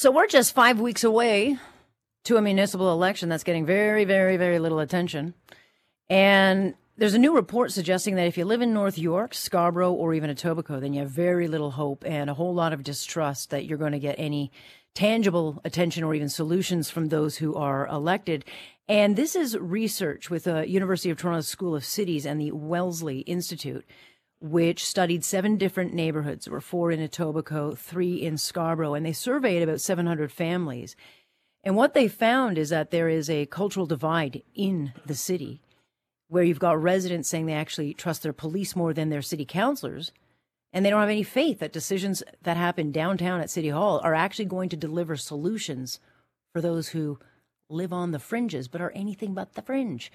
So we're just five weeks away to a municipal election that's getting very, very, very little attention. And there's a new report suggesting that if you live in North York, Scarborough, or even Etobicoke, then you have very little hope and a whole lot of distrust that you're going to get any tangible attention or even solutions from those who are elected. And this is research with the University of Toronto School of Cities and the Wellesley Institute which studied seven different neighborhoods. There were four in Etobicoke, three in Scarborough, and they surveyed about 700 families. And what they found is that there is a cultural divide in the city where you've got residents saying they actually trust their police more than their city councilors. And they don't have any faith that decisions that happen downtown at City Hall are actually going to deliver solutions for those who live on the fringes but are anything but the fringe.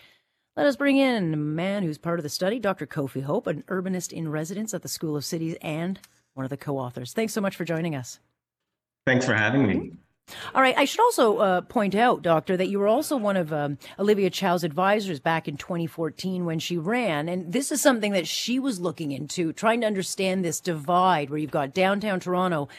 Let us bring in a man who's part of the study, Dr. Kofi Hope, an urbanist in residence at the School of Cities and one of the co authors. Thanks so much for joining us. Thanks for having me. All right. I should also uh, point out, Doctor, that you were also one of um, Olivia Chow's advisors back in 2014 when she ran. And this is something that she was looking into, trying to understand this divide where you've got downtown Toronto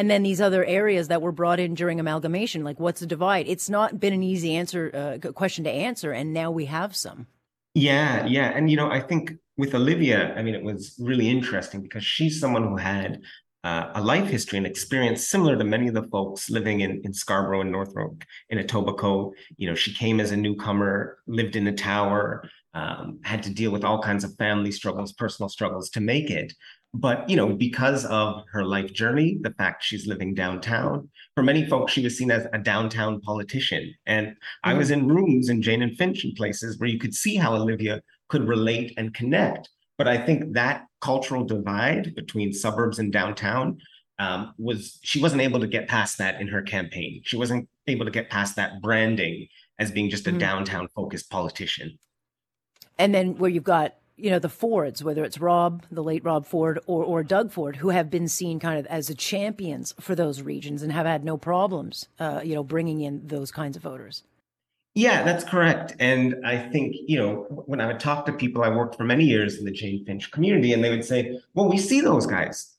and then these other areas that were brought in during amalgamation like what's the divide it's not been an easy answer uh, question to answer and now we have some yeah yeah and you know i think with olivia i mean it was really interesting because she's someone who had uh, a life history and experience similar to many of the folks living in, in Scarborough and North York in Etobicoke. You know, she came as a newcomer, lived in a tower, um, had to deal with all kinds of family struggles, personal struggles to make it. But, you know, because of her life journey, the fact she's living downtown, for many folks, she was seen as a downtown politician. And mm-hmm. I was in rooms in Jane and Finch and places where you could see how Olivia could relate and connect. But I think that cultural divide between suburbs and downtown um, was she wasn't able to get past that in her campaign. She wasn't able to get past that branding as being just a mm-hmm. downtown focused politician. And then where you've got you know, the Fords, whether it's Rob, the late Rob Ford, or, or Doug Ford, who have been seen kind of as the champions for those regions and have had no problems, uh, you know, bringing in those kinds of voters. Yeah, that's correct. And I think, you know, when I would talk to people, I worked for many years in the Jane Finch community, and they would say, well, we see those guys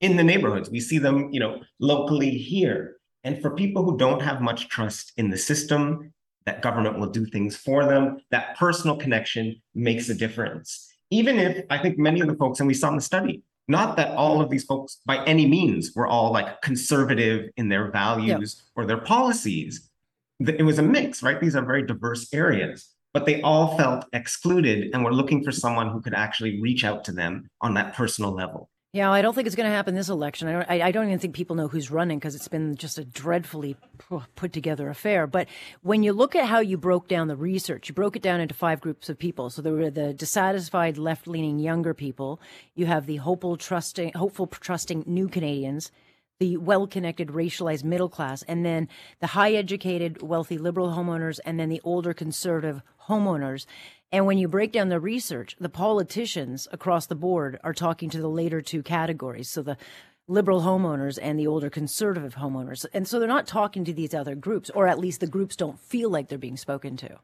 in the neighborhoods. We see them, you know, locally here. And for people who don't have much trust in the system that government will do things for them. That personal connection makes a difference. Even if I think many of the folks, and we saw in the study, not that all of these folks by any means were all like conservative in their values or their policies. It was a mix, right? These are very diverse areas, but they all felt excluded and were looking for someone who could actually reach out to them on that personal level. Yeah, I don't think it's going to happen this election. I don't, I, I don't even think people know who's running because it's been just a dreadfully put together affair. But when you look at how you broke down the research, you broke it down into five groups of people. So there were the dissatisfied, left-leaning younger people. You have the hopeful, trusting, hopeful, trusting new Canadians, the well-connected, racialized middle class, and then the high-educated, wealthy liberal homeowners, and then the older conservative homeowners. And when you break down the research, the politicians across the board are talking to the later two categories. So the liberal homeowners and the older conservative homeowners. And so they're not talking to these other groups, or at least the groups don't feel like they're being spoken to.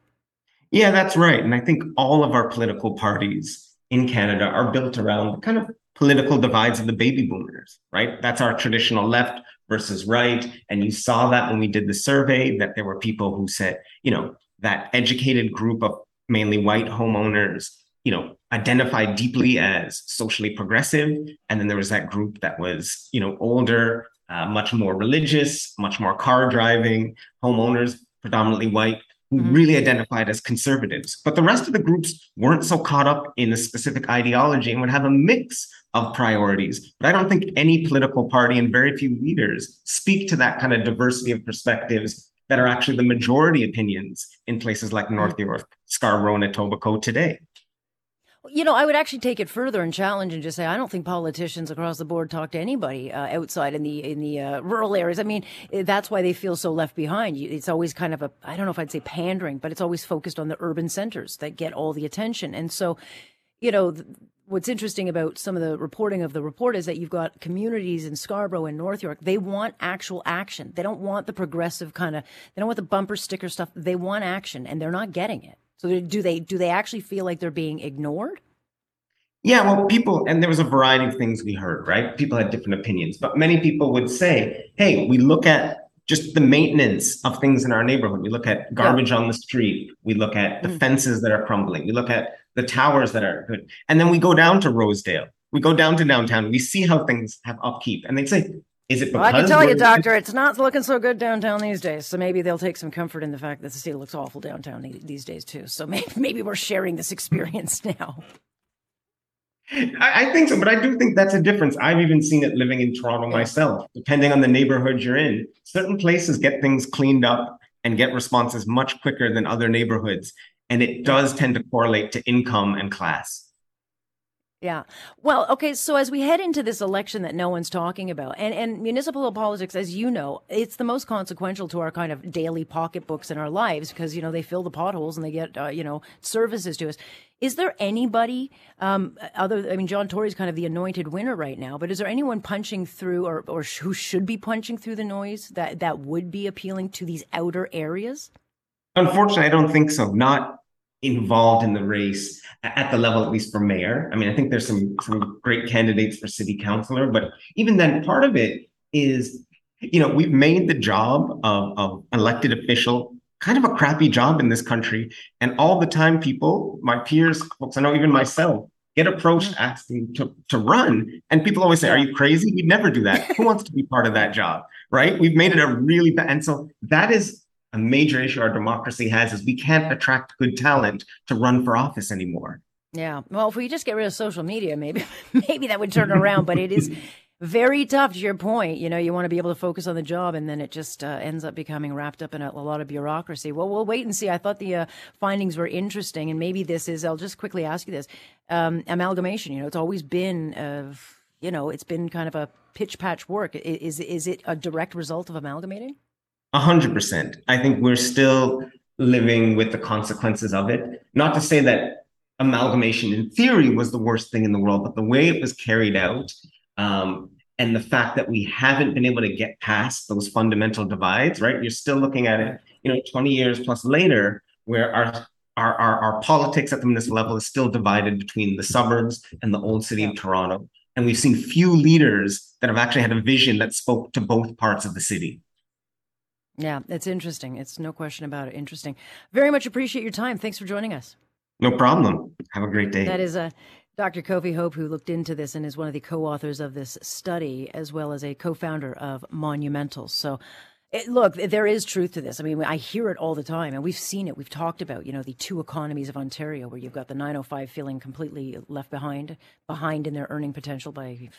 Yeah, that's right. And I think all of our political parties in Canada are built around the kind of political divides of the baby boomers, right? That's our traditional left versus right. And you saw that when we did the survey, that there were people who said, you know, that educated group of mainly white homeowners, you know, identified deeply as socially progressive. And then there was that group that was, you know, older, uh, much more religious, much more car driving homeowners, predominantly white, who mm-hmm. really identified as conservatives. But the rest of the groups weren't so caught up in a specific ideology and would have a mix of priorities. But I don't think any political party and very few leaders speak to that kind of diversity of perspectives that are actually the majority opinions in places like mm. North York, Scarborough, and Etobicoke today. You know, I would actually take it further and challenge and just say I don't think politicians across the board talk to anybody uh, outside in the in the uh, rural areas. I mean, that's why they feel so left behind. It's always kind of a I don't know if I'd say pandering, but it's always focused on the urban centers that get all the attention. And so, you know, what's interesting about some of the reporting of the report is that you've got communities in Scarborough and North York. They want actual action. They don't want the progressive kind of. They don't want the bumper sticker stuff. They want action, and they're not getting it. So do they? Do they actually feel like they're being ignored? Yeah, well, people, and there was a variety of things we heard, right? People had different opinions, but many people would say, hey, we look at just the maintenance of things in our neighborhood. We look at garbage yeah. on the street. We look at the mm. fences that are crumbling. We look at the towers that are good. And then we go down to Rosedale. We go down to downtown. We see how things have upkeep. And they say, is it because well, I can tell you, doctor, it's not looking so good downtown these days. So maybe they'll take some comfort in the fact that the city looks awful downtown these days too. So maybe, maybe we're sharing this experience now. I, I, think so, but I do think that's a difference. I've even seen it living in Toronto myself. Depending on the neighborhood you're in, certain places get things cleaned up and get responses much quicker than other neighborhoods, and it does tend to correlate to income and class. Yeah. Well, okay. So as we head into this election that no one's talking about, and, and municipal politics, as you know, it's the most consequential to our kind of daily pocketbooks in our lives because, you know, they fill the potholes and they get, uh, you know, services to us. Is there anybody um, other? I mean, John Tory's kind of the anointed winner right now, but is there anyone punching through, or or who should be punching through the noise that that would be appealing to these outer areas? Unfortunately, I don't think so. Not involved in the race at the level, at least for mayor. I mean, I think there's some some great candidates for city councilor, but even then, part of it is, you know, we've made the job of, of elected official kind of a crappy job in this country. And all the time, people, my peers, folks I know, even myself, get approached mm. asking to, to run. And people always say, Are you crazy? We'd never do that. Who wants to be part of that job? Right? We've made it a really bad. And so that is a major issue our democracy has is we can't attract good talent to run for office anymore. Yeah. Well, if we just get rid of social media, maybe maybe that would turn around. But it is very tough to your point. You know, you want to be able to focus on the job, and then it just uh, ends up becoming wrapped up in a, a, lot of bureaucracy. Well, we'll wait and see. I thought the uh, findings were interesting, and maybe this is. I'll just quickly ask you this: um, amalgamation. You know, it's always been of. You know, it's been kind of a pitch patch work. Is is it a direct result of amalgamating? A hundred percent. I think we're still living with the consequences of it. Not to say that amalgamation in theory was the worst thing in the world, but the way it was carried out um, and the fact that we haven't been able to get past those fundamental divides, right? You're still looking at it, you know, 20 years plus later, where our our, our, our politics at the municipal level is still divided between the suburbs and the old city of Toronto. And we've seen few leaders that have actually had a vision that spoke to both parts of the city. Yeah, it's interesting. It's no question about it. Interesting. Very much appreciate your time. Thanks for joining us. No problem. Have a great day. That is a. Uh, Dr. Kofi Hope, who looked into this and is one of the co authors of this study, as well as a co founder of Monumentals. So, it, look, there is truth to this. I mean, I hear it all the time, and we've seen it. We've talked about, you know, the two economies of Ontario, where you've got the 905 feeling completely left behind, behind in their earning potential by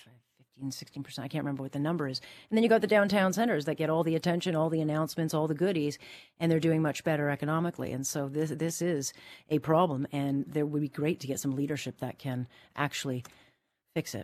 15, 16%. I can't remember what the number is. And then you got the downtown centers that get all the attention, all the announcements, all the goodies, and they're doing much better economically. And so this, this is a problem, and there would be great to get some leadership that can actually fix it.